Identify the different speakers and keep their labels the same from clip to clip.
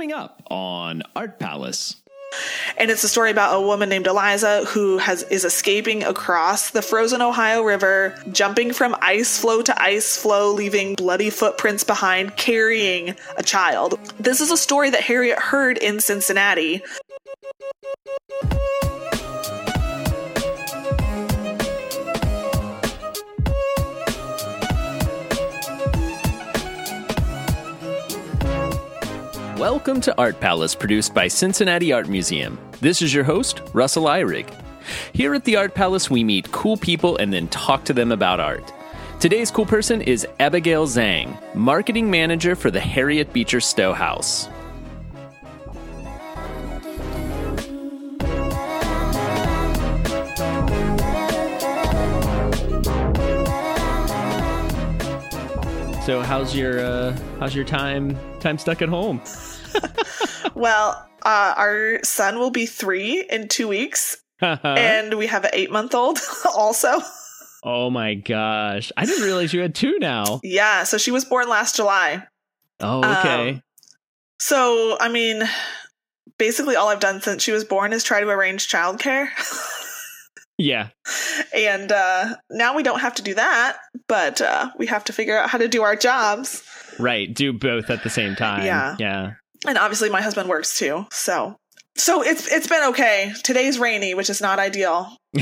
Speaker 1: coming up on Art Palace.
Speaker 2: And it's a story about a woman named Eliza who has is escaping across the frozen Ohio River, jumping from ice floe to ice floe, leaving bloody footprints behind, carrying a child. This is a story that Harriet heard in Cincinnati.
Speaker 1: Welcome to Art Palace, produced by Cincinnati Art Museum. This is your host, Russell Ihrig. Here at the Art Palace, we meet cool people and then talk to them about art. Today's cool person is Abigail Zhang, marketing manager for the Harriet Beecher Stowe House. So how's your uh, how's your time time stuck at home?
Speaker 2: Well, uh, our son will be three in two weeks, and we have an eight month old also.
Speaker 1: oh my gosh. I didn't realize you had two now.
Speaker 2: Yeah, so she was born last July.
Speaker 1: Oh, okay.
Speaker 2: Um, So, I mean, basically all I've done since she was born is try to arrange childcare.
Speaker 1: yeah.
Speaker 2: and uh, now we don't have to do that, but uh, we have to figure out how to do our jobs.
Speaker 1: Right. Do both at the same time.
Speaker 2: Yeah.
Speaker 1: Yeah.
Speaker 2: And obviously my husband works too. So so it's it's been okay. Today's rainy, which is not ideal.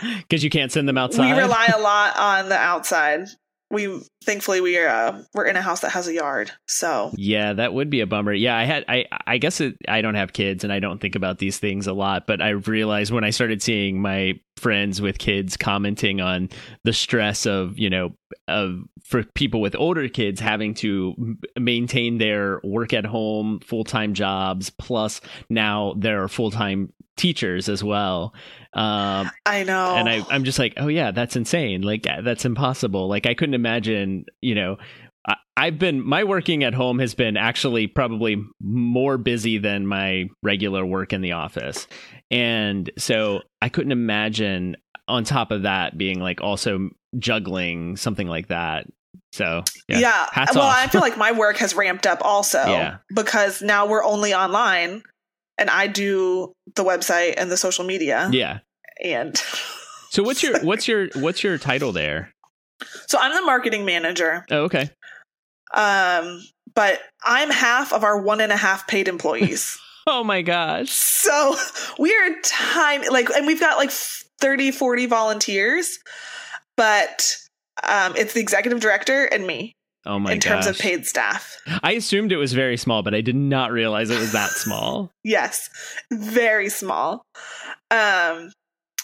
Speaker 1: Because you can't send them outside.
Speaker 2: We rely a lot on the outside. We thankfully we are uh, we're in a house that has a yard. So
Speaker 1: Yeah, that would be a bummer. Yeah, I had I I guess it, I don't have kids and I don't think about these things a lot, but I realized when I started seeing my friends with kids commenting on the stress of, you know, of for people with older kids having to maintain their work at home full-time jobs plus now there are full-time teachers as well. Um
Speaker 2: I know.
Speaker 1: and I, I'm just like, oh yeah, that's insane. Like uh, that's impossible. Like I couldn't imagine, you know, I, I've been my working at home has been actually probably more busy than my regular work in the office, and so I couldn't imagine on top of that being like also juggling something like that. So yeah,
Speaker 2: yeah.
Speaker 1: hats
Speaker 2: well,
Speaker 1: off.
Speaker 2: I feel like my work has ramped up also
Speaker 1: Yeah.
Speaker 2: because now we're only online and I do the website and the social media
Speaker 1: yeah.
Speaker 2: and
Speaker 1: So what's your what's your what's your title there?
Speaker 2: so I'm the marketing manager.
Speaker 1: Oh, okay.
Speaker 2: Um but I'm half of our one and a half paid employees.
Speaker 1: Oh my gosh.
Speaker 2: so we're tiny like and we've got like 30 40 volunteers but um it's the executive director and me
Speaker 1: Oh my
Speaker 2: in
Speaker 1: gosh.
Speaker 2: terms of paid staff
Speaker 1: I assumed it was very small, but I did not realize it was that small.
Speaker 2: yes very small um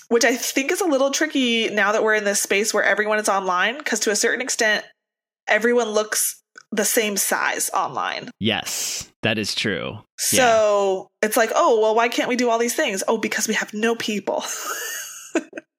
Speaker 2: which i think is a little tricky now that we're in this space where everyone is online because to a certain extent everyone looks the same size online
Speaker 1: Yes, that is true.
Speaker 2: so it's like oh well why can't we do all these things oh because we have no people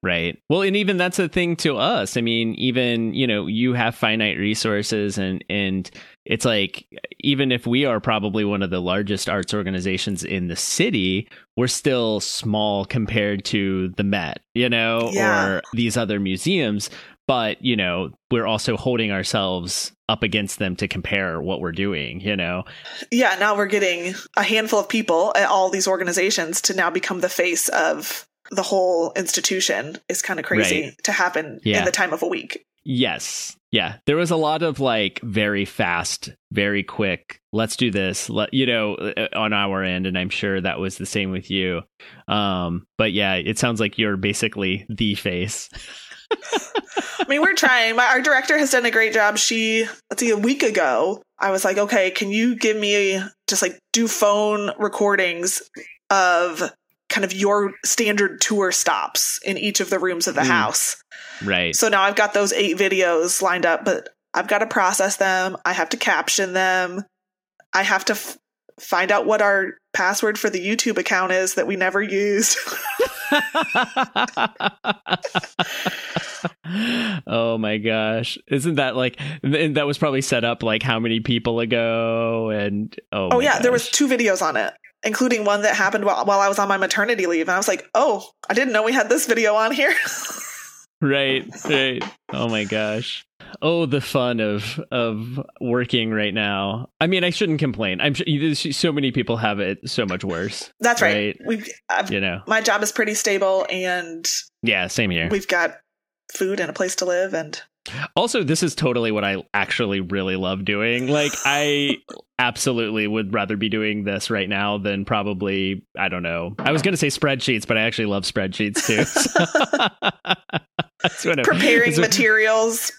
Speaker 1: Right. Well, and even that's a thing to us. I mean, even, you know, you have finite resources and and it's like even if we are probably one of the largest arts organizations in the city, we're still small compared to the Met, you know,
Speaker 2: Yeah.
Speaker 1: or these other museums, but, you know, we're also holding ourselves up against them to compare what we're doing, you know.
Speaker 2: yeah now we're getting a handful of people at all these organizations to now become the face of the whole institution is kind of crazy
Speaker 1: Right.
Speaker 2: to happen
Speaker 1: Yeah.
Speaker 2: in the time of a week
Speaker 1: Yes. Yeah. There was a lot of like very fast, very quick, let's do this, let, you know, uh, on our end. And I'm sure that was the same with you. Um, but yeah, it sounds like you're basically the face.
Speaker 2: I mean, we're trying. My, our director has done a great job. She, let's see, a week ago, I was like, okay, can you give me just like do phone recordings of kind of your standard tour stops in each of the rooms of the
Speaker 1: Mm.
Speaker 2: house?
Speaker 1: Right.
Speaker 2: So now I've got those eight videos lined up, but I've got to process them. I have to caption them. I have to f- find out what our password for the YouTube account is that we never used.
Speaker 1: oh my gosh. Isn't that like, and that was probably set up like how many people ago? And oh,
Speaker 2: oh yeah, there was two videos on it, including one that happened while, while I was on my maternity leave, and I was like, "Oh, I didn't know we had this video on here."
Speaker 1: right, right. Oh my gosh. Oh, the fun of of working right now. I mean, I shouldn't complain. I'm sure so many people have it so much worse.
Speaker 2: That's right. right? We've, I've,
Speaker 1: you know,
Speaker 2: my job is pretty stable, and
Speaker 1: yeah, same here.
Speaker 2: We've got food and a place to live, and
Speaker 1: also, this is totally what I actually really love doing. Like, I absolutely would rather be doing this right now than probably, I don't know. I was going to say spreadsheets, but I actually love spreadsheets too.
Speaker 2: So Preparing materials,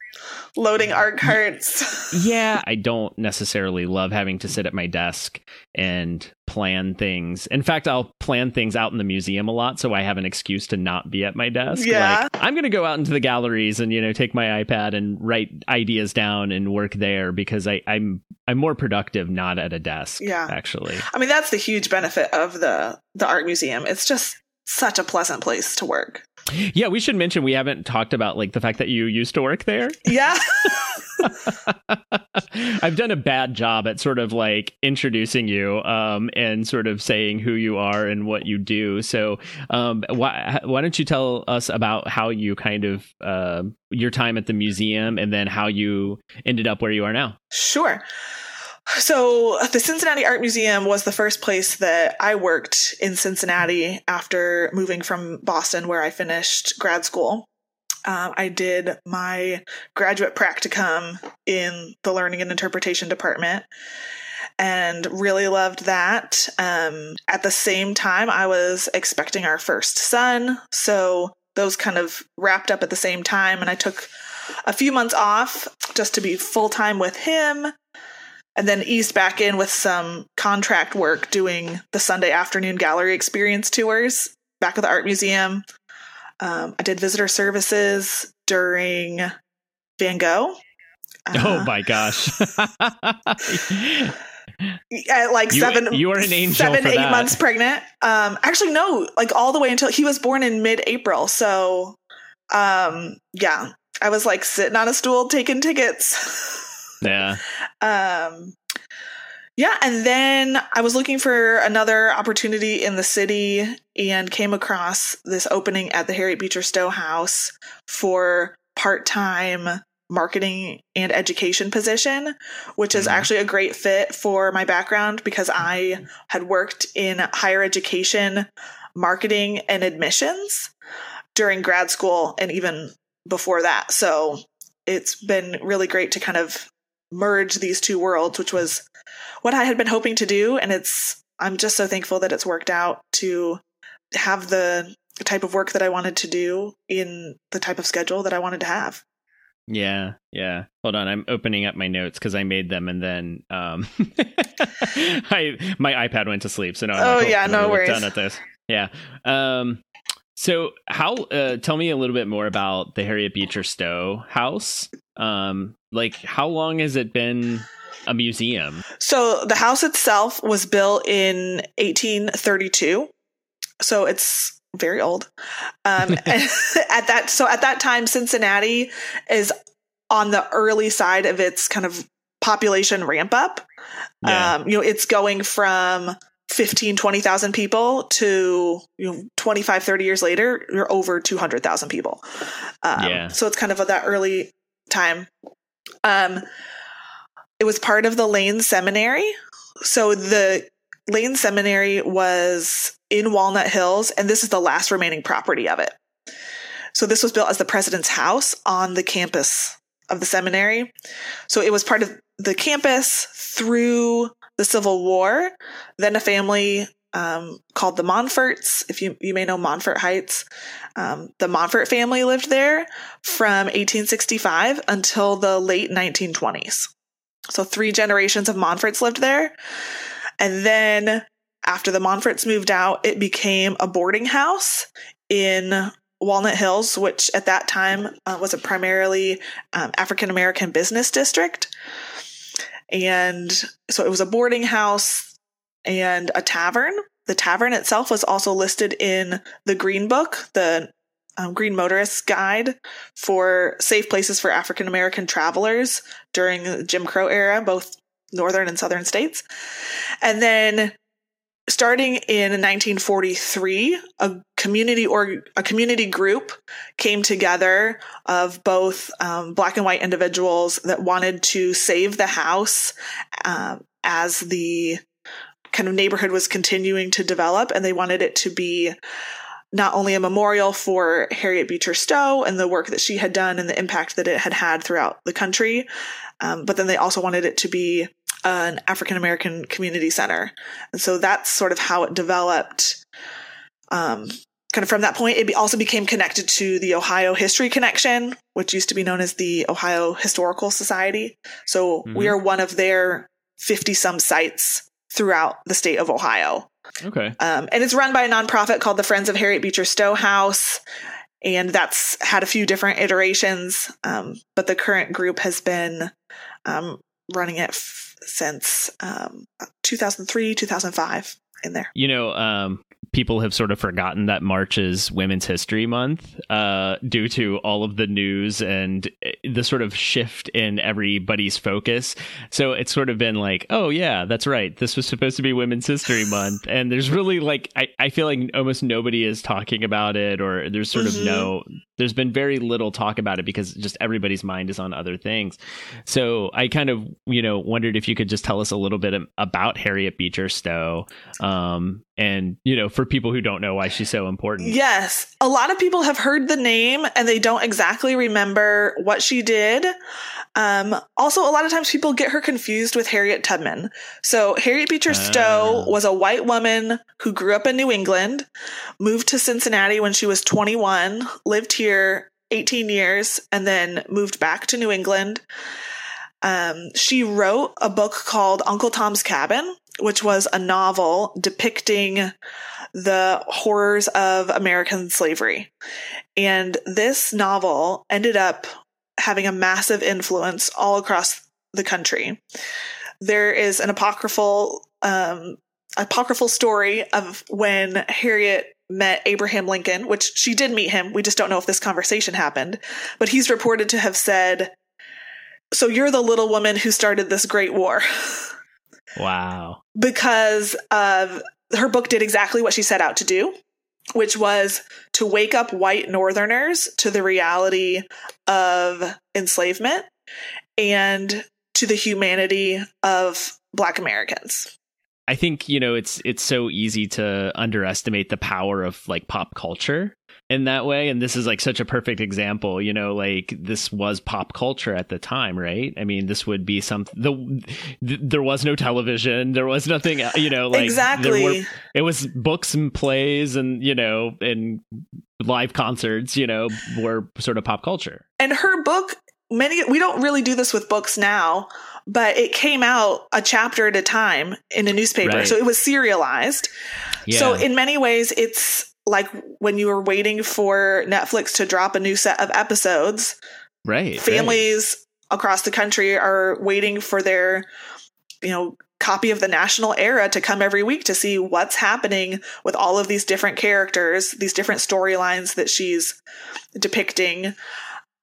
Speaker 2: loading art carts.
Speaker 1: yeah, I don't necessarily love having to sit at my desk and plan things. In fact, I'll plan things out in the museum a lot so I have an excuse to not be at my desk.
Speaker 2: Yeah.
Speaker 1: Like, I'm going to go out into the galleries and, you know, take my iPad and write ideas down and work there because I, I'm I'm more productive not at a desk.
Speaker 2: Yeah.
Speaker 1: Actually.
Speaker 2: I mean, that's the huge benefit of the the art museum. It's just such a pleasant place to work.
Speaker 1: Yeah, we should mention we haven't talked about like the fact that you used to work there.
Speaker 2: Yeah.
Speaker 1: I've done a bad job at sort of like introducing you um, and sort of saying who you are and what you do. So, um, why, why don't you tell us about how you kind of uh, your time at the museum and then how you ended up where you are now?
Speaker 2: Sure. So, the Cincinnati Art Museum was the first place that I worked in Cincinnati after moving from Boston, where I finished grad school. Um, I did my graduate practicum in the Learning and Interpretation Department and really loved that. Um, at the same time, I was expecting our first son. So, those kind of wrapped up at the same time, and I took a few months off just to be full time with him and then eased back in with some contract work doing the Sunday afternoon gallery experience tours back at the art museum. Um, I did visitor services during Van Gogh.
Speaker 1: Uh, oh my gosh.
Speaker 2: at like
Speaker 1: you,
Speaker 2: seven
Speaker 1: you were an angel
Speaker 2: seven eight
Speaker 1: that.
Speaker 2: months pregnant um actually no like all the way until he was born in mid-april so um yeah i was like sitting on a stool taking tickets
Speaker 1: Yeah.
Speaker 2: um, yeah, and then I was looking for another opportunity in the city and came across this opening at the Harriet Beecher Stowe House for part-time marketing and education position, which is mm-hmm. actually a great fit for my background because I had worked in higher education, marketing and admissions during grad school and even before that. So it's been really great to kind of merge these two worlds, which was what I had been hoping to do. And it's, I'm just so thankful that it's worked out to have the type of work that I wanted to do in the type of schedule that I wanted to have.
Speaker 1: Yeah, yeah. Hold on, I'm opening up my notes because I made them, and then um, I my iPad went to sleep. So now,
Speaker 2: I'm oh like, oh, yeah, no worries.
Speaker 1: Done at this. Yeah. Um. So, how? Uh, tell me a little bit more about the Harriet Beecher Stowe house. Um, like, how long has it been a museum?
Speaker 2: So, the house itself was built in 1832. So it's very old. Um, at that, so at that time, Cincinnati is on the early side of its kind of population ramp up. Yeah. Um, you know, it's going from 15 20,000 people to you know 25 30 years later you're over 200,000 people. Um, yeah. so it's kind of that early time. Um it was part of the Lane Seminary. So the Lane Seminary was in Walnut Hills and this is the last remaining property of it. So this was built as the president's house on the campus of the seminary. So it was part of the campus through the Civil War. Then a family um, called the Monforts, if you, you may know Monfort Heights. Um, the Monfort family lived there from 1865 until the late 1920s. So three generations of Monforts lived there. And then after the Monforts moved out, it became a boarding house in Walnut Hills, which at that time uh, was a primarily um, African American business district. And so it was a boarding house and a tavern. The tavern itself was also listed in the Green Book, the um, Green Motorist Guide for safe places for African American travelers during the Jim Crow era, both northern and southern states. And then starting in 1943, a community or a community group came together of both um, black and white individuals that wanted to save the house uh, as the kind of neighborhood was continuing to develop, and they wanted it to be not only a memorial for Harriet Beecher Stowe and the work that she had done and the impact that it had had throughout the country, um, but then they also wanted it to be an African American community center. And so that's sort of how it developed. Um, kind of from that point, it also became connected to the Ohio History Connection, which used to be known as the Ohio Historical Society. So mm-hmm. we are one of their 50 some sites throughout the state of Ohio.
Speaker 1: Okay.
Speaker 2: Um, and it's run by a nonprofit called the Friends of Harriet Beecher Stowe House. And that's had a few different iterations. Um, but the current group has been um, running it f- since um, 2003, 2005 in there.
Speaker 1: You know, um, people have sort of forgotten that March is Women's History Month uh, due to all of the news and eh, the sort of shift in everybody's focus. So it's sort of been like, oh, yeah, that's right. This was supposed to be Women's History Month. And there's really like, I, I feel like almost nobody is talking about it, or there's sort mm-hmm. of no, there's been very little talk about it because just everybody's mind is on other things. So I kind of, you know, wondered if you could just tell us a little bit about Harriet Beecher Stowe um, and you know for people who don't know why she's so important
Speaker 2: yes a lot of people have heard the name and they don't exactly remember what she did um, also a lot of times people get her confused with harriet tubman so harriet beecher stowe uh. was a white woman who grew up in new england moved to cincinnati when she was 21 lived here 18 years and then moved back to new england um, she wrote a book called uncle tom's cabin which was a novel depicting the horrors of American slavery. And this novel ended up having a massive influence all across the country. There is an apocryphal um, apocryphal story of when Harriet met Abraham Lincoln, which she did meet him. We just don't know if this conversation happened. But he's reported to have said, So you're the little woman who started this great war.
Speaker 1: Wow.
Speaker 2: Because of her book did exactly what she set out to do, which was to wake up white Northerners to the reality of enslavement and to the humanity of Black Americans.
Speaker 1: I think you know it's it's so easy to underestimate the power of like pop culture in that way and this is like such a perfect example you know like this was pop culture at the time right? I mean this would be something the, the there was no television there was nothing uh, you know like
Speaker 2: exactly.
Speaker 1: were, it was books and plays and you know and live concerts you know were sort of pop culture.
Speaker 2: And her book many we don't really do this with books now but it came out a chapter at a time in a newspaper right. so it was serialized yeah. so in many ways it's like when you were waiting for Netflix to drop a new set of episodes.
Speaker 1: Right.
Speaker 2: Families right. across the country are waiting for their, you know, copy of the national era to come every week to see what's happening with all of these different characters, these different storylines that she's depicting.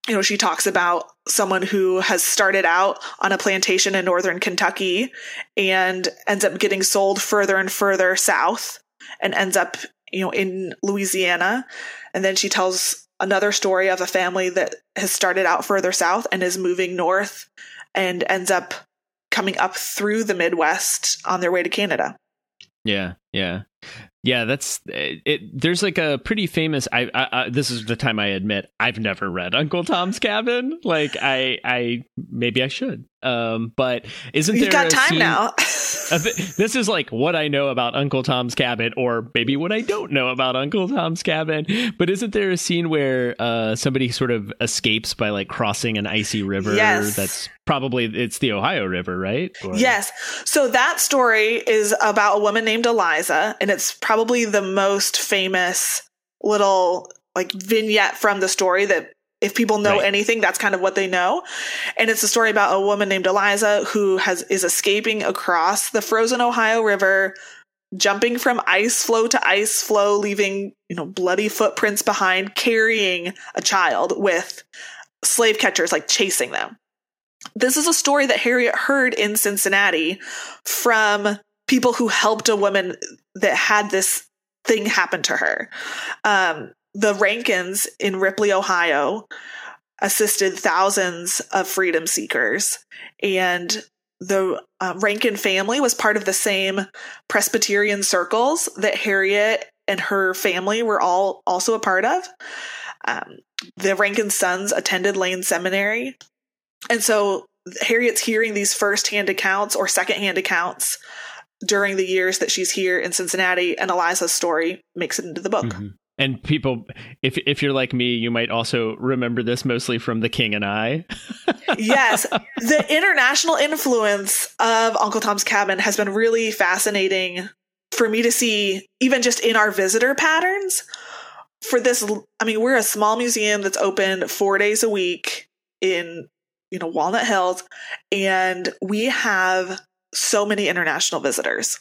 Speaker 2: You know, she talks about someone who has started out on a plantation in northern Kentucky and ends up getting sold further and further south and ends up you know, in Louisiana. And then she tells another story of a family that has started out further south and is moving north and ends up coming up through the Midwest on their way to Canada.
Speaker 1: Yeah, yeah. Yeah, that's it, it, There's like a pretty famous. I, I, I, This is the time I admit I've never read Uncle Tom's Cabin. Like I, I maybe I should. Um, but isn't
Speaker 2: You've got time
Speaker 1: scene,
Speaker 2: now?
Speaker 1: this is like what I know about Uncle Tom's Cabin, or maybe what I don't know about Uncle Tom's Cabin. But isn't there a scene where uh, somebody sort of escapes by like crossing an icy river?
Speaker 2: Yes.
Speaker 1: That's probably it's the Ohio River, right?
Speaker 2: Or... Yes. So that story is about a woman named Eliza, and it's probably the most famous little like vignette from the story that if people know right. anything, that's kind of what they know. And it's a story about a woman named Eliza who has is escaping across the frozen Ohio River, jumping from ice floe to ice floe, leaving, you know, bloody footprints behind, carrying a child with slave catchers like chasing them. This is a story that Harriet heard in Cincinnati from people who helped a woman that had this thing happen to her. Um, the Rankins in Ripley, Ohio, assisted thousands of freedom seekers, and the uh, Rankin family was part of the same Presbyterian circles that Harriet and her family were all also a part of. Um, the Rankin sons attended Lane Seminary, and so Harriet's hearing these firsthand accounts or secondhand accounts during the years that she's here in Cincinnati, and Eliza's story makes it into the book. Mm-hmm.
Speaker 1: And people, if if you're like me, you might also remember this mostly from The King and I.
Speaker 2: yes, the international influence of Uncle Tom's Cabin has been really fascinating for me to see, even just in our visitor patterns. For this, I mean, we're a small museum that's open four days a week in you know Walnut Hills, and we have so many international visitors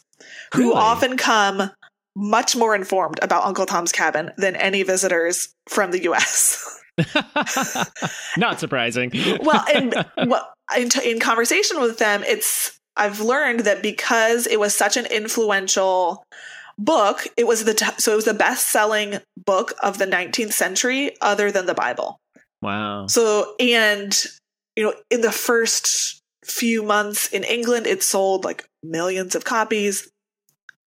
Speaker 2: who really? often come much more informed about Uncle Tom's Cabin than any visitors from the US.
Speaker 1: Not surprising.
Speaker 2: well, and well, in, in conversation with them, it's I've learned that because it was such an influential book, it was the t- so it was the best selling book of the 19th century, other than the Bible.
Speaker 1: Wow.
Speaker 2: So and you know in the first few months in England, it sold like millions of copies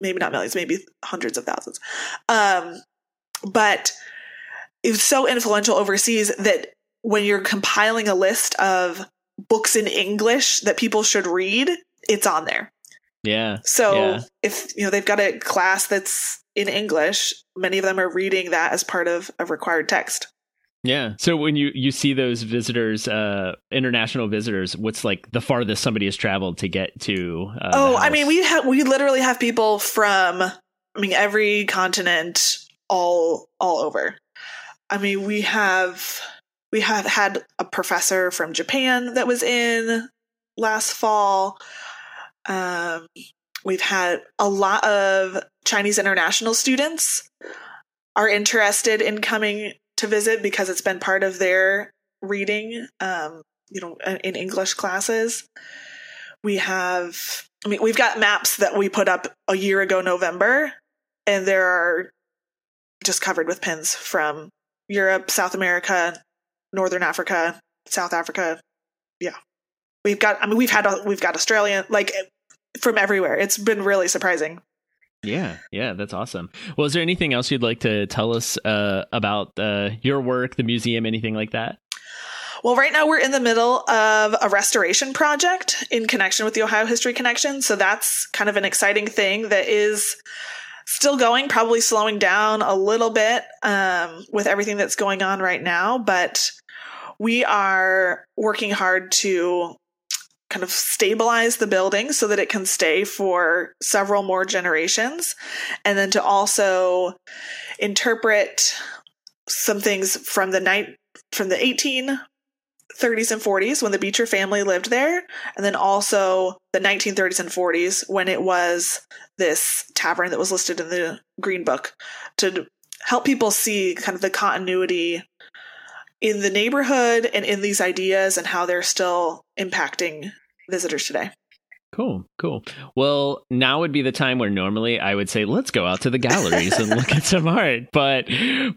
Speaker 2: maybe not millions, maybe hundreds of thousands. Um, but it was so influential overseas that when you're compiling a list of books in English that people should read, it's on there.
Speaker 1: Yeah.
Speaker 2: So
Speaker 1: yeah.
Speaker 2: if you know they've got a class that's in English, many of them are reading that as part of a required text.
Speaker 1: Yeah. So when you you see those visitors, uh, international visitors, what's like the farthest somebody has traveled to get to?
Speaker 2: Uh, oh, I mean, we have we literally have people from, I mean, every continent, all all over. I mean, we have we have had a professor from Japan that was in last fall. Um, we've had a lot of Chinese international students are interested in coming to visit because it's been part of their reading, um, you know, in English classes. We have, I mean, we've got maps that we put up a year ago, November, and there are just covered with pins from Europe, South America, Northern Africa, South Africa. Yeah. We've got, I mean, we've had, we've got Australian, like from everywhere. It's been really surprising.
Speaker 1: Yeah, yeah, that's awesome. Well, is there anything else you'd like to tell us uh, about uh, your work, the museum, anything like that?
Speaker 2: Well, right now we're in the middle of a restoration project in connection with the Ohio History Connection. So that's kind of an exciting thing that is still going, probably slowing down a little bit um, with everything that's going on right now. But we are working hard to kind of stabilize the building so that it can stay for several more generations. And then to also interpret some things from the night from the 1830s and 40s when the Beecher family lived there and then also the 1930s and 40s when it was this tavern that was listed in the green book to help people see kind of the continuity in the neighborhood and in these ideas and how they're still impacting visitors today.
Speaker 1: Cool, cool. Well, now would be the time where normally I would say, let's go out to the galleries and look at some art, but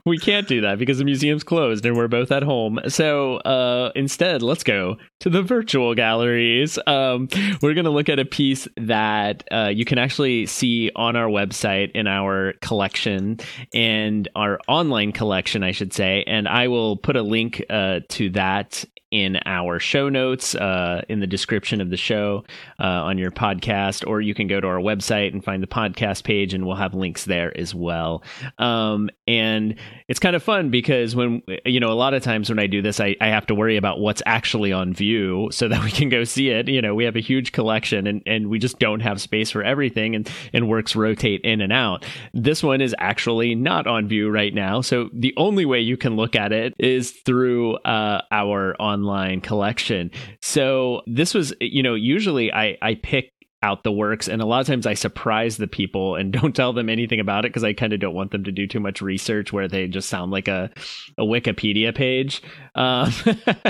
Speaker 1: we can't do that because the museum's closed and we're both at home. So uh, instead, let's go to the virtual galleries. Um, we're going to look at a piece that uh, you can actually see on our website in our collection and our online collection, I should say. And I will put a link uh, to that in our show notes, uh, in the description of the show uh, on your podcast, or you can go to our website and find the podcast page, and we'll have links there as well. Um, and it's kind of fun because when, you know, a lot of times when I do this, I, I have to worry about what's actually on view so that we can go see it. You know, we have a huge collection and, and we just don't have space for everything, and, and works rotate in and out. This one is actually not on view right now. So the only way you can look at it is through uh, our online online collection. So this was, you know, usually I, I pick out the works. And a lot of times I surprise the people and don't tell them anything about it because I kind of don't want them to do too much research where they just sound like a, a Wikipedia page. Um,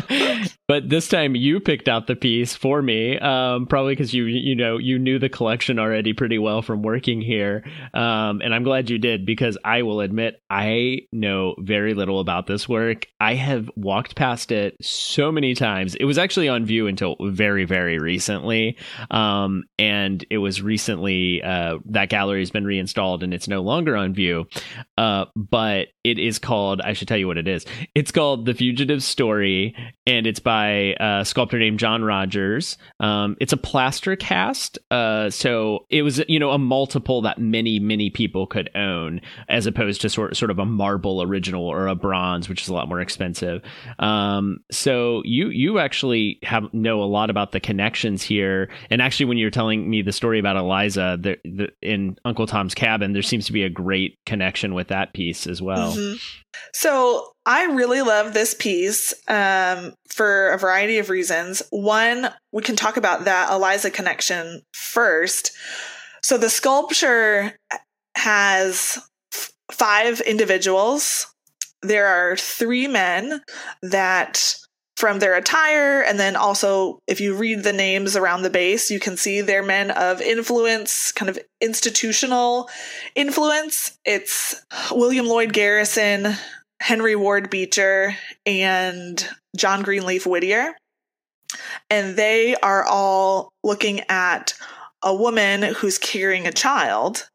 Speaker 1: but this time you picked out the piece for me, um, probably because you you know you knew the collection already pretty well from working here, um, and I'm glad you did because I will admit I know very little about this work. I have walked past it so many times. It was actually on view until very very recently, um, and it was recently uh, that gallery has been reinstalled and it's no longer on view. Uh, but it is called. I should tell you what it is. It's called The Fugitive Story, and it's by a sculptor named John Rogers. Um, it's a plaster cast, uh, so it was you know a multiple that many many people could own, as opposed to sort sort of a marble original or a bronze, which is a lot more expensive. Um, so you you actually have know a lot about the connections here, and actually when you're telling me the story about Eliza the, the, in Uncle Tom's Cabin, there seems to be a great connection with that piece as well.
Speaker 2: Mm-hmm. So I really love this piece um, for a variety of reasons. One, we can talk about that Eliza connection first. So the sculpture has f- five individuals. There are three men that from their attire. And then also if you read the names around the base you can see they're men of influence kind of institutional influence. It's william lloyd garrison henry ward beecher and john greenleaf whittier. And they are all looking at a woman who's carrying a child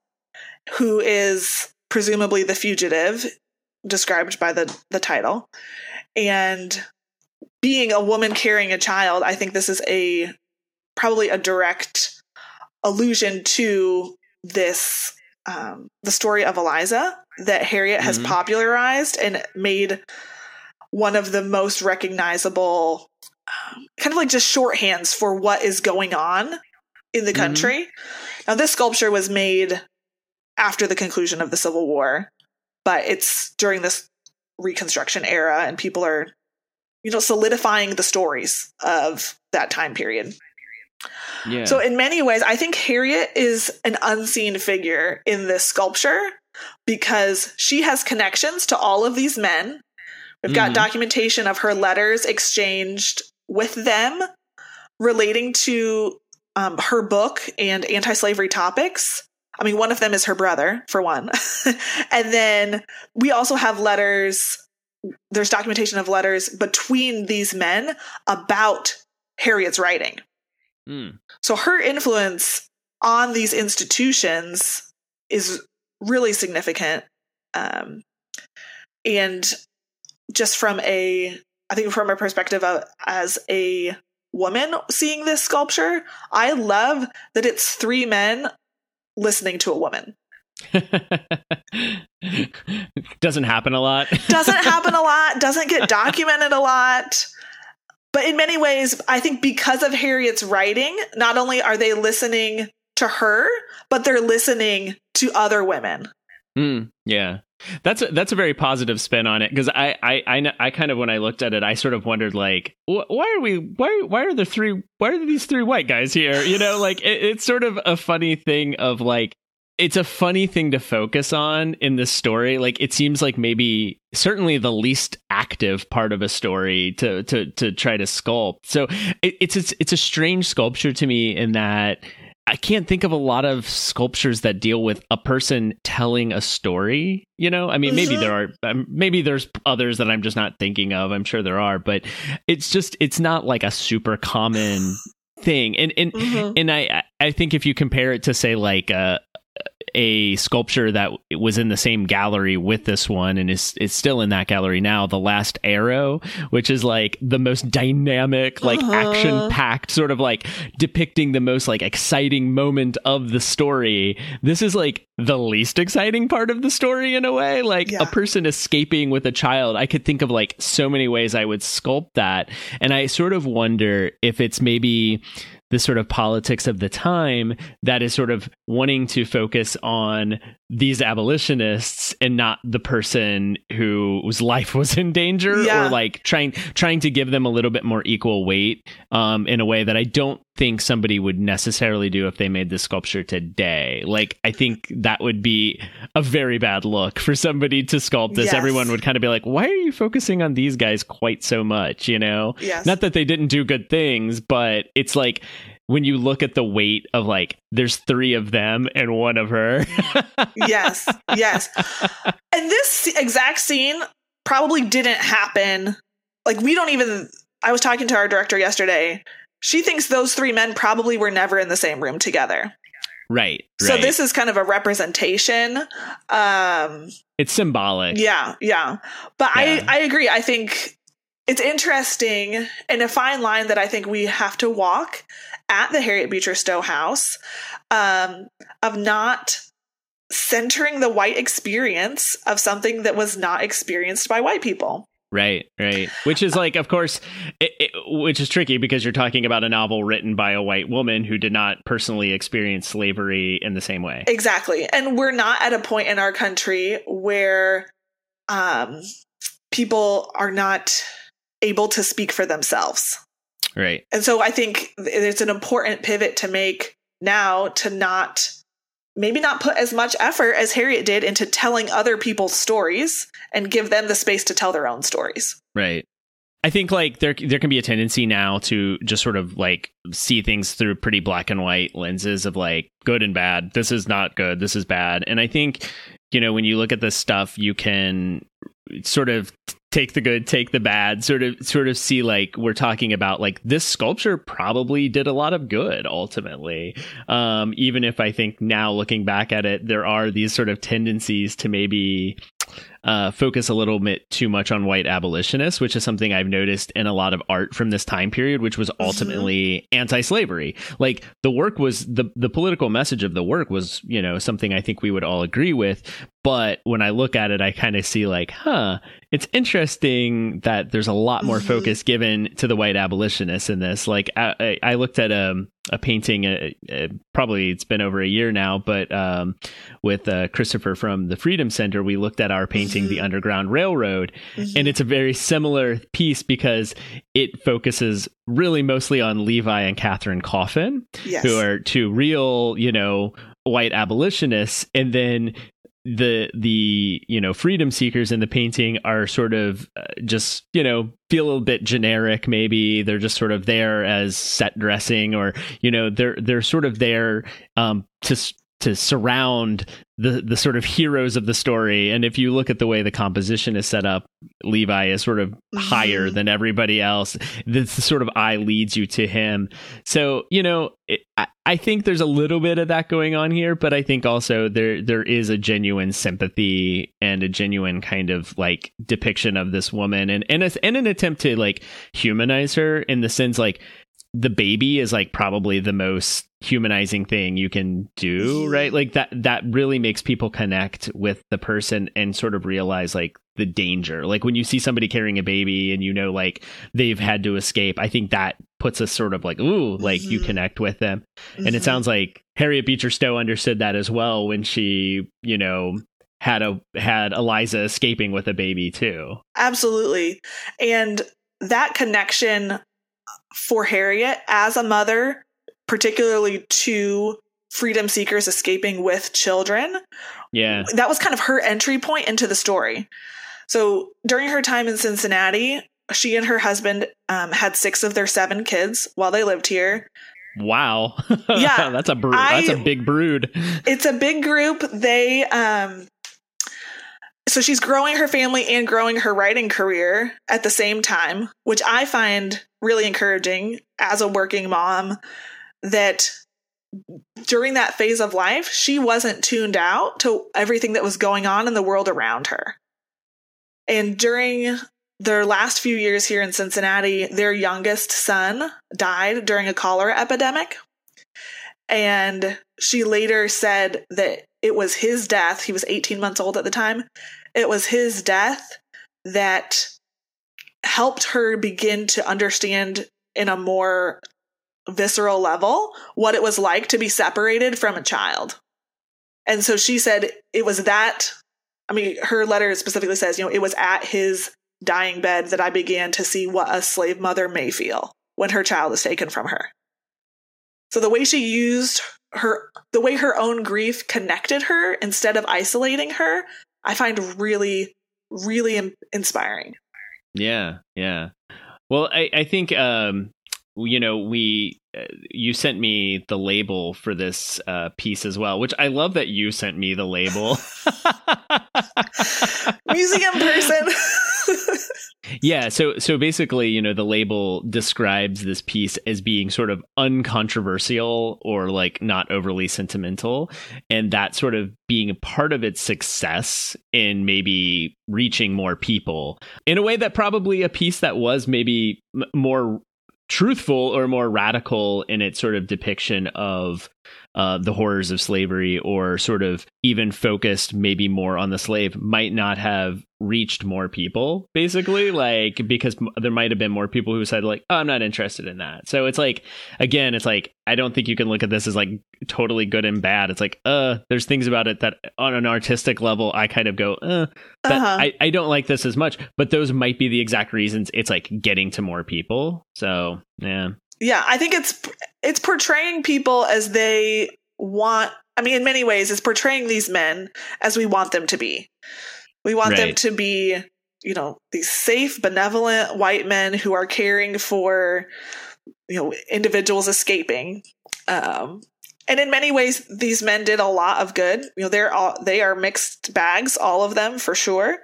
Speaker 2: who is presumably the fugitive described by the the title. And being a woman carrying a child, I think this is a probably a direct allusion to this um, the story of Eliza that Harriet has mm-hmm. popularized and made one of the most recognizable um, kind of like just shorthands for what is going on in the mm-hmm. country. Mm-hmm. Now this sculpture was made after the conclusion of the Civil War, but it's during this reconstruction era and people are you know, solidifying the stories of that time period. Yeah. So in many ways, I think Harriet is an unseen figure in this sculpture because she has connections to all of these men. We've got mm-hmm. documentation of her letters exchanged with them relating to um, her book and anti slavery topics. I mean, one of them is her brother, for one. and then we also have letters there's documentation of letters between these men about Harriet's writing. Mm. So her influence on these institutions is really significant. Um, and just from a, I think from a perspective of as a woman seeing this sculpture, I love that it's three men listening to a woman.
Speaker 1: doesn't happen a lot.
Speaker 2: doesn't happen a lot. Doesn't get documented a lot. But in many ways, I think because of Harriet's writing, not only are they listening to her, but they're listening to other women.
Speaker 1: Mm, yeah. That's a, that's a very positive spin on it because I, I I I kind of when I looked at it I sort of wondered like why are we why why are the three why are these three white guys here you know like it, it's sort of a funny thing of like it's a funny thing to focus on in this story. Like it seems like maybe certainly the least active part of a story to to to try to sculpt. So it, it's it's it's a strange sculpture to me in that I can't think of a lot of sculptures that deal with a person telling a story. You know, I mean, maybe there are, um, maybe there's others that I'm just not thinking of. I'm sure there are, but it's just, it's not like a super common thing. And and mm-hmm. and I I think if you compare it to say like a a sculpture that was in the same gallery with this one and is is still in that gallery now the last arrow which is like the most dynamic like uh-huh. action packed sort of like depicting the most like exciting moment of the story this is like the least exciting part of the story in a way like yeah. a person escaping with a child i could think of like so many ways i would sculpt that and i sort of wonder if it's maybe the sort of politics of the time that is sort of wanting to focus on these abolitionists and not the person whose life was in danger yeah. or like trying trying to give them a little bit more equal weight um, in a way that I don't think somebody would necessarily do if they made this sculpture today. Like, I think that would be a very bad look for somebody to sculpt this.
Speaker 2: Yes.
Speaker 1: Everyone would kind of be like, why are you focusing on these guys quite so much? You know?
Speaker 2: Yes.
Speaker 1: Not that they didn't do good things, but it's like, when you look at the weight of like there's three of them and one of her
Speaker 2: yes yes and this exact scene probably didn't happen like we don't even i was talking to our director yesterday she thinks those three men probably were never in the same room together.
Speaker 1: Right,
Speaker 2: so
Speaker 1: right.
Speaker 2: this is kind of a representation um
Speaker 1: it's symbolic.
Speaker 2: Yeah yeah. But
Speaker 1: Yeah.
Speaker 2: i i agree. I think it's interesting and a fine line that i think we have to walk at the harriet beecher stowe house um of not centering the white experience of something that was not experienced by white people
Speaker 1: Right, right. Which is like, of course, it, it, which is tricky because you're talking about a novel written by a white woman who did not personally experience slavery in the same way.
Speaker 2: Exactly. And we're not at a point in our country where um, people are not able to speak for themselves.
Speaker 1: Right.
Speaker 2: And so I think it's an important pivot to make now to not maybe not put as much effort as Harriet did into telling other people's stories and give them the space to tell their own stories.
Speaker 1: Right. I think like there there can be a tendency now to just sort of like see things through pretty black and white lenses of like good and bad. This is not good. This is bad. And I think you know when you look at this stuff, you can sort of take the good, take the bad. Sort of sort of see like we're talking about like this sculpture probably did a lot of good ultimately. Um, even if I think now looking back at it, there are these sort of tendencies to maybe uh, focus a little bit too much on white abolitionists, which is something I've noticed in a lot of art from this time period, which was ultimately anti-slavery. Like the work was the the political message of the work was, you know, something I think we would all agree with. But when I look at it, I kind of see like, huh, it's interesting that there's a lot more
Speaker 2: Mhm.
Speaker 1: focus given to the white abolitionists in this. Like I, I looked at a a painting, uh, uh, probably it's been over a year now, but um, with uh, Christopher from the Freedom Center, we looked at our painting, The
Speaker 2: Mhm.
Speaker 1: Underground Railroad,
Speaker 2: Mhm.
Speaker 1: and it's a very similar piece because it focuses really mostly on Levi and Catherine Coffin,
Speaker 2: yes.
Speaker 1: who are two real, you know, white abolitionists, and then the the you know freedom seekers in the painting are sort of uh, just you know feel a little bit generic maybe. They're just sort of there as set dressing or you know they're they're sort of there um to to surround the the sort of heroes of the story. And if you look at the way the composition is set up levi is sort of higher
Speaker 2: Mhm.
Speaker 1: than everybody else. The sort of eye leads you to him. So you know it, I, I think there's a little bit of that going on here but i think also there there is a genuine sympathy and a genuine kind of like depiction of this woman and and, a, and an attempt to like humanize her in the sense like the baby is like probably the most humanizing thing you can do right like that that really makes people connect with the person and sort of realize like the danger like when you see somebody carrying a baby and you know like they've had to escape i think that puts us sort of like ooh like you
Speaker 2: Mhm.
Speaker 1: connect with them and it
Speaker 2: Mhm.
Speaker 1: sounds like harriet beecher stowe understood that as well when she you know had a had eliza escaping with a baby too
Speaker 2: Absolutely. And that connection for Harriet as a mother, particularly to freedom seekers escaping with children,
Speaker 1: yeah
Speaker 2: that was kind of her entry point into the story. So during her time in Cincinnati, she and her husband um, had six of their seven kids while they lived here.
Speaker 1: wow
Speaker 2: Yeah,
Speaker 1: that's a brood
Speaker 2: I-
Speaker 1: that's a big brood
Speaker 2: It's a big group. They um so she's growing her family and growing her writing career at the same time, which I find really encouraging as a working mom that during that phase of life, she wasn't tuned out to everything that was going on in the world around her. And during their last few years here in Cincinnati, their youngest son died during a cholera epidemic. And she later said that it was his death. He was 18 months old at the time. It was his death that helped her begin to understand in a more visceral level what it was like to be separated from a child. And so she said it was that. I mean, her letter specifically says, you know, it was at his dying bed that I began to see what a slave mother may feel when her child is taken from her. So the way she used her, the way her own grief connected her instead of isolating her, I find really, really inspiring.
Speaker 1: Yeah, yeah. Well, I, I think um, you know we uh, you sent me the label for this uh, piece as well, which I love that you sent me the label.
Speaker 2: Museum person.
Speaker 1: yeah, so so basically, you know, the label describes this piece as being sort of uncontroversial or like not overly sentimental, and that sort of being a part of its success in maybe reaching more people in a way that probably a piece that was maybe m- more truthful or more radical in its sort of depiction of uh, the horrors of slavery or sort of even focused maybe more on the slave might not have reached more people basically like because there might have been more people who said like oh, i'm not interested in that. So it's like again it's like i don't think you can look at this as like totally good and bad. It's like uh there's things about it that on an artistic level i kind of go uh uh-huh. I, I don't like this as much but those might be the exact reasons it's like getting to more people. So yeah
Speaker 2: yeah i think it's it's portraying people as they want i mean in many ways it's portraying these men as we want them to be we want right. them to be, you know, these safe, benevolent white men who are caring for, you know, individuals escaping. Um, and in many ways, these men did a lot of good. You know, they're all they are mixed bags, all of them for sure.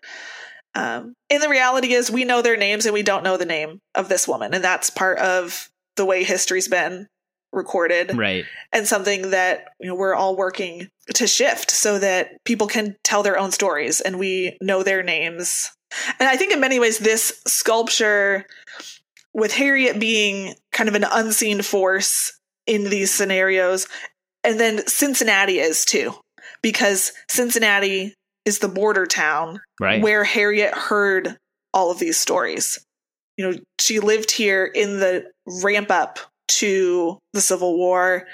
Speaker 2: Um, and the reality is, we know their names and we don't know the name of this woman, and that's part of the way history's been recorded
Speaker 1: right.
Speaker 2: and something that you know we're all working to shift so that people can tell their own stories and we know their names. And i think in many ways this sculpture with harriet being kind of an unseen force in these scenarios and then cincinnati is too because cincinnati is the border town
Speaker 1: right.
Speaker 2: where harriet heard all of these stories you know she lived here in the ramp up to the Civil War.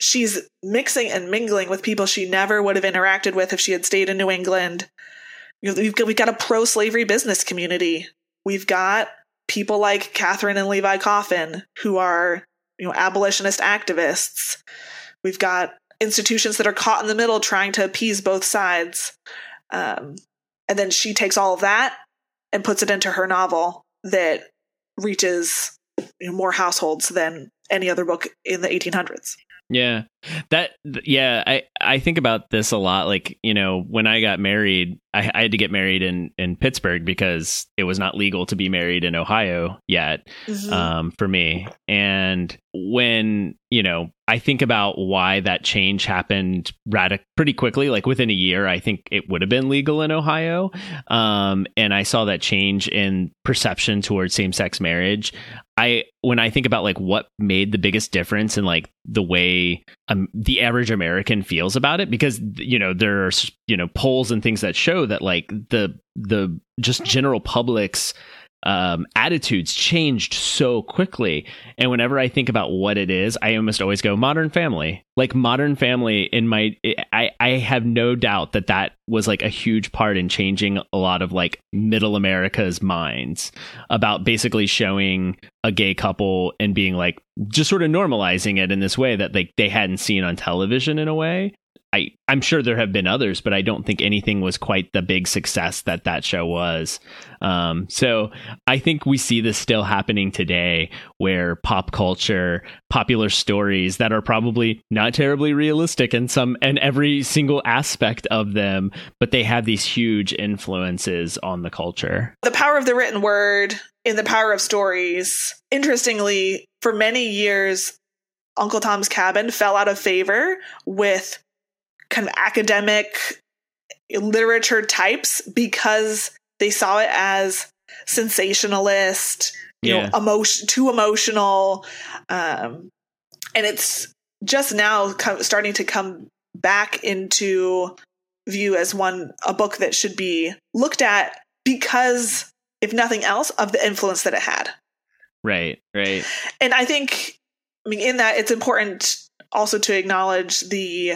Speaker 2: She's mixing and mingling with people she never would have interacted with if she had stayed in New England. You know, we've got, we've got a pro slavery business community. We've got people like Catherine and Levi Coffin who are, you know, abolitionist activists. We've got institutions that are caught in the middle trying to appease both sides. Um, and then she takes all of that and puts it into her novel that reaches more households than any other book in the 1800s.
Speaker 1: Yeah. That yeah, I I think about this a lot like, you know, when I got married, I, I, had to get married in in Pittsburgh because it was not legal to be married in Ohio yet mm-hmm. um, for me. And when you know, I think about why that change happened radic- pretty quickly. Like within a year, I think it would have been legal in Ohio. Um, and I saw that change in perception towards same sex marriage. I when I think about like what made the biggest difference in like the way um, the average American feels about it, because you know there are you know polls and things that show that like the the just general public's um, attitudes changed so quickly. And whenever I think about what it is, I almost always go Modern Family. Like Modern Family, in my, I I have no doubt that that was like a huge part in changing a lot of like Middle America's minds about basically showing a gay couple and being like just sort of normalizing it in this way that like they hadn't seen on television in a way. I I'm sure there have been others, but I don't think anything was quite the big success that that show was. Um, so I think we see this still happening today, where pop culture, popular stories that are probably not terribly realistic in some and every single aspect of them, but they have these huge influences on the culture.
Speaker 2: The power of the written word in the power of stories. Interestingly, for many years, Uncle Tom's Cabin fell out of favor with kind of academic literature types because they saw it as sensationalist, you yeah. know, emotion too emotional, um, and it's just now starting to come back into view as one a book that should be looked at because, if nothing else, of the influence that it had.
Speaker 1: Right, right.
Speaker 2: And I think, I mean, in that, it's important also to acknowledge the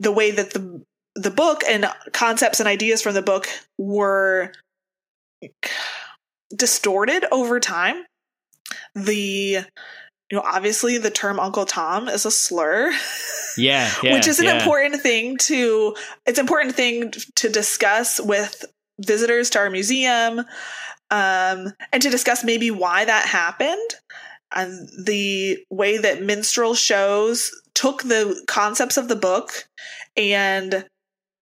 Speaker 2: the way that the the book and concepts and ideas from the book were distorted over time. The you know, obviously the term Uncle Tom is a slur.
Speaker 1: Yeah, yeah
Speaker 2: which is an
Speaker 1: yeah.
Speaker 2: important thing to it's important thing to discuss with visitors to our museum um, and to discuss maybe why that happened and the way that minstrel shows took the concepts of the book and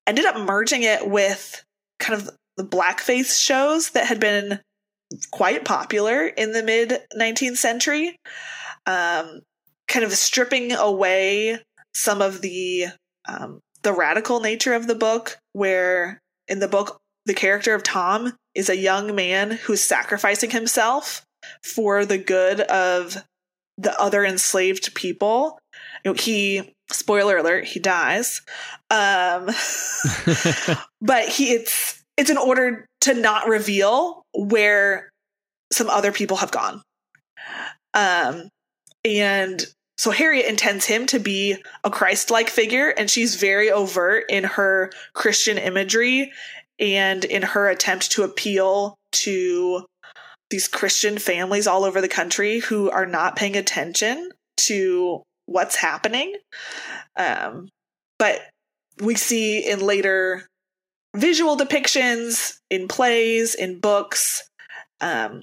Speaker 2: ended up merging it with kind of the blackface shows that had been quite popular in the mid 19th century. Um, kind of stripping away some of the um, the radical nature of the book where in the book the character of tom is a young man who's sacrificing himself for the good of the other enslaved people. You know, he spoiler alert he dies. Um, but he it's it's in order to not reveal where some other people have gone. Um and so Harriet intends him to be a Christ-like figure, and she's very overt in her Christian imagery and in her attempt to appeal to these Christian families all over the country who are not paying attention to what's happening. Um, but we see in later visual depictions, in plays, in books, um,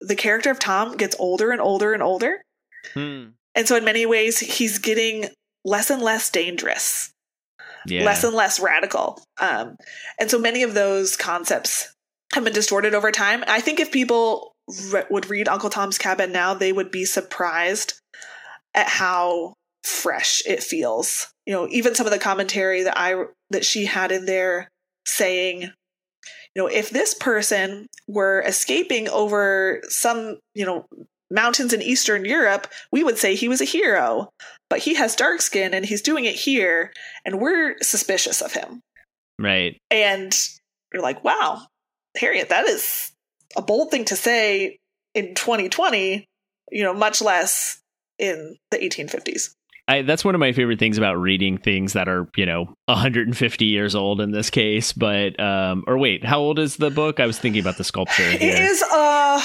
Speaker 2: the character of Tom gets older and older and older.
Speaker 1: Hmm.
Speaker 2: And so, in many ways, he's getting less and less dangerous,
Speaker 1: Yeah.
Speaker 2: less and less radical. Um, and so, many of those concepts have been distorted over time. I think if people re- would read Uncle Tom's Cabin now, they would be surprised at how fresh it feels. You know, even some of the commentary that I that she had in there saying, you know, if this person were escaping over some, you know, mountains in Eastern Europe, we would say he was a hero. But he has dark skin and he's doing it here, and we're suspicious of him.
Speaker 1: right.
Speaker 2: And you're like, wow, Harriet, that is a bold thing to say in 2020, you know, much less in the 1850s.
Speaker 1: I, that's one of my favorite things about reading things that are, you know, 150 years old in this case. But, um, or wait, how old is the book? I was thinking about the sculpture.
Speaker 2: It
Speaker 1: Here.
Speaker 2: is, uh,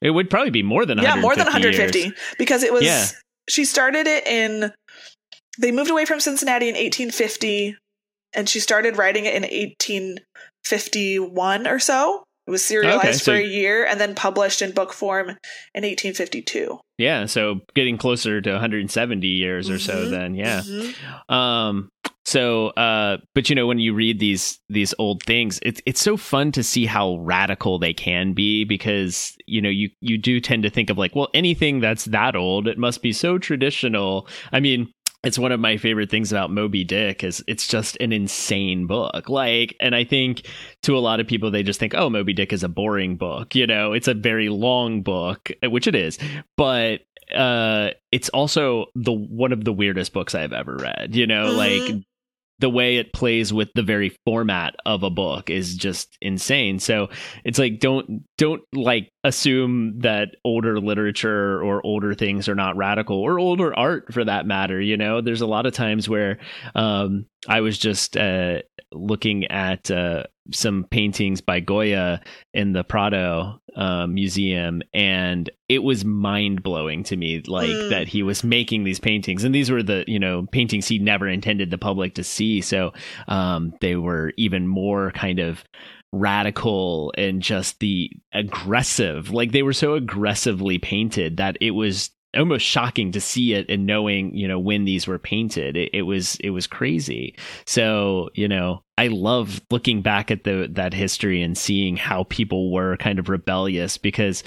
Speaker 1: It would probably be more than
Speaker 2: yeah, more than
Speaker 1: 150
Speaker 2: 150
Speaker 1: years.
Speaker 2: because it was,
Speaker 1: Yeah.
Speaker 2: she started it in, they moved away from Cincinnati in 1850 and she started writing it in 1851 or so. It was serialized
Speaker 1: Okay, so-
Speaker 2: for a year and then published in book form in 1852.
Speaker 1: Yeah, so getting closer to 170 years or so.
Speaker 2: Mhm,
Speaker 1: Then, yeah.
Speaker 2: mhm.
Speaker 1: Um. So, uh, but you know, when you read these these old things, it's it's so fun to see how radical they can be because you know you you do tend to think of like, well, anything that's that old, it must be so traditional. I mean. It's one of my favorite things about Moby Dick is it's just an insane book. Like, and I think to a lot of people, they just think, oh, Moby Dick is a boring book. You know, it's a very long book, which it is, but uh it's also the one of the weirdest books I've ever read. You know,
Speaker 2: Mhm.
Speaker 1: like the way it plays with the very format of a book is just insane. So it's like don't don't like assume that older literature or older things are not radical or older art for that matter. You know, there's a lot of times where um, I was just uh, looking at uh, some paintings by Goya in the Prado um, Museum, and it was mind blowing to me, like
Speaker 2: Mm.
Speaker 1: that he was making these paintings, and these were the you know paintings he never intended the public to see, so um, they were even more kind of radical and just the aggressive like they were so aggressively painted that it was almost shocking to see it and knowing you know when these were painted. It, it was it was crazy. So you know i love looking back at the that history and seeing how people were kind of rebellious because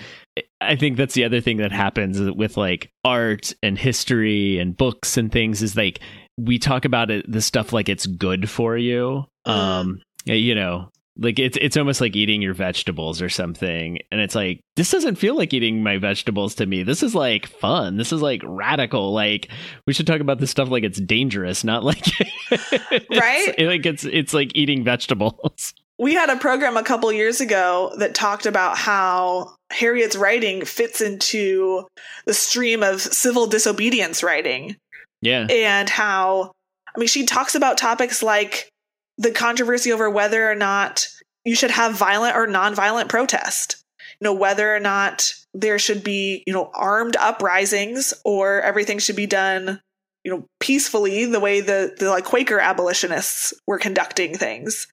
Speaker 1: i think that's the other thing that happens with like art and history and books and things is like we talk about it the stuff like it's good for you.
Speaker 2: Mm.
Speaker 1: um you know like it's it's almost like eating your vegetables or something. And it's like this doesn't feel like eating my vegetables to me. This is like fun. This is like radical. Like we should talk about this stuff like it's dangerous not like it's-
Speaker 2: Right?
Speaker 1: like it's it's like eating vegetables.
Speaker 2: We had a program a couple years ago that talked about how Harriet's writing fits into the stream of civil disobedience writing.
Speaker 1: Yeah.
Speaker 2: And how I mean she talks about topics like the controversy over whether or not you should have violent or nonviolent protest. you know, whether or not there should be, you know, armed uprisings or everything should be done, you know, peacefully the way the, the like Quaker abolitionists were conducting things.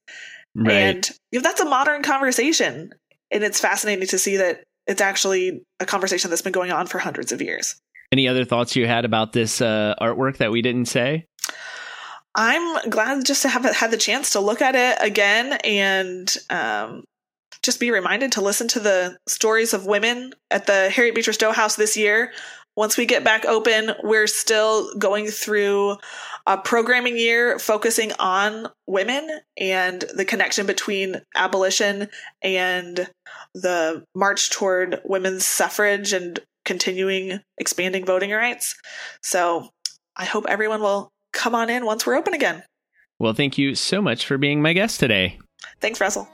Speaker 2: Right. And you know, that's a modern conversation. And it's fascinating to see that it's actually a conversation that's been going on for hundreds of years.
Speaker 1: Any other thoughts you had about this uh, artwork that we didn't say?
Speaker 2: I'm glad just to have had the chance to look at it again and um, just be reminded to listen to the stories of women at the Harriet Beecher Stowe House this year. Once we get back open, we're still going through a programming year focusing on women and the connection between abolition and the march toward women's suffrage and continuing expanding voting rights. So I hope everyone will come on in once we're open again.
Speaker 1: Well, thank you so much for being my guest today.
Speaker 2: Thanks, Russell.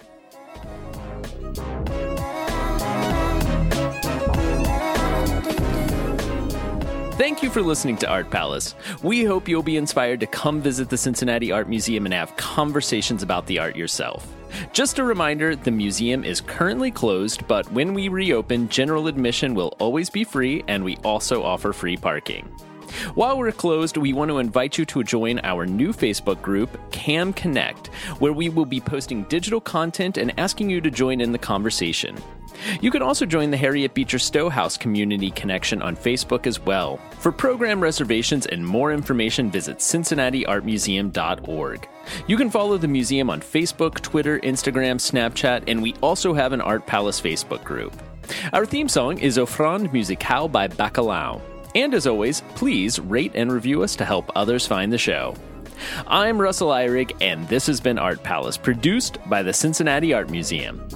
Speaker 1: Thank you for listening to Art Palace. We hope you'll be inspired to come visit the Cincinnati Art Museum and have conversations about the art yourself. Just a reminder the museum is currently closed, but when we reopen, general admission will always be free, and we also offer free parking. While we're closed, we want to invite you to join our new Facebook group, Cam Connect, where we will be posting digital content and asking you to join in the conversation. You can also join the Harriet Beecher Stowe House Community Connection on Facebook as well. For program reservations and more information, visit cincinnatiartmuseum.org. You can follow the museum on Facebook, Twitter, Instagram, Snapchat, and we also have an Art Palace Facebook group. Our theme song is Offrande Musicale by Bacalao. And as always, please rate and review us to help others find the show. I'm Russell Ihrig, and this has been Art Palace, produced by the Cincinnati Art Museum.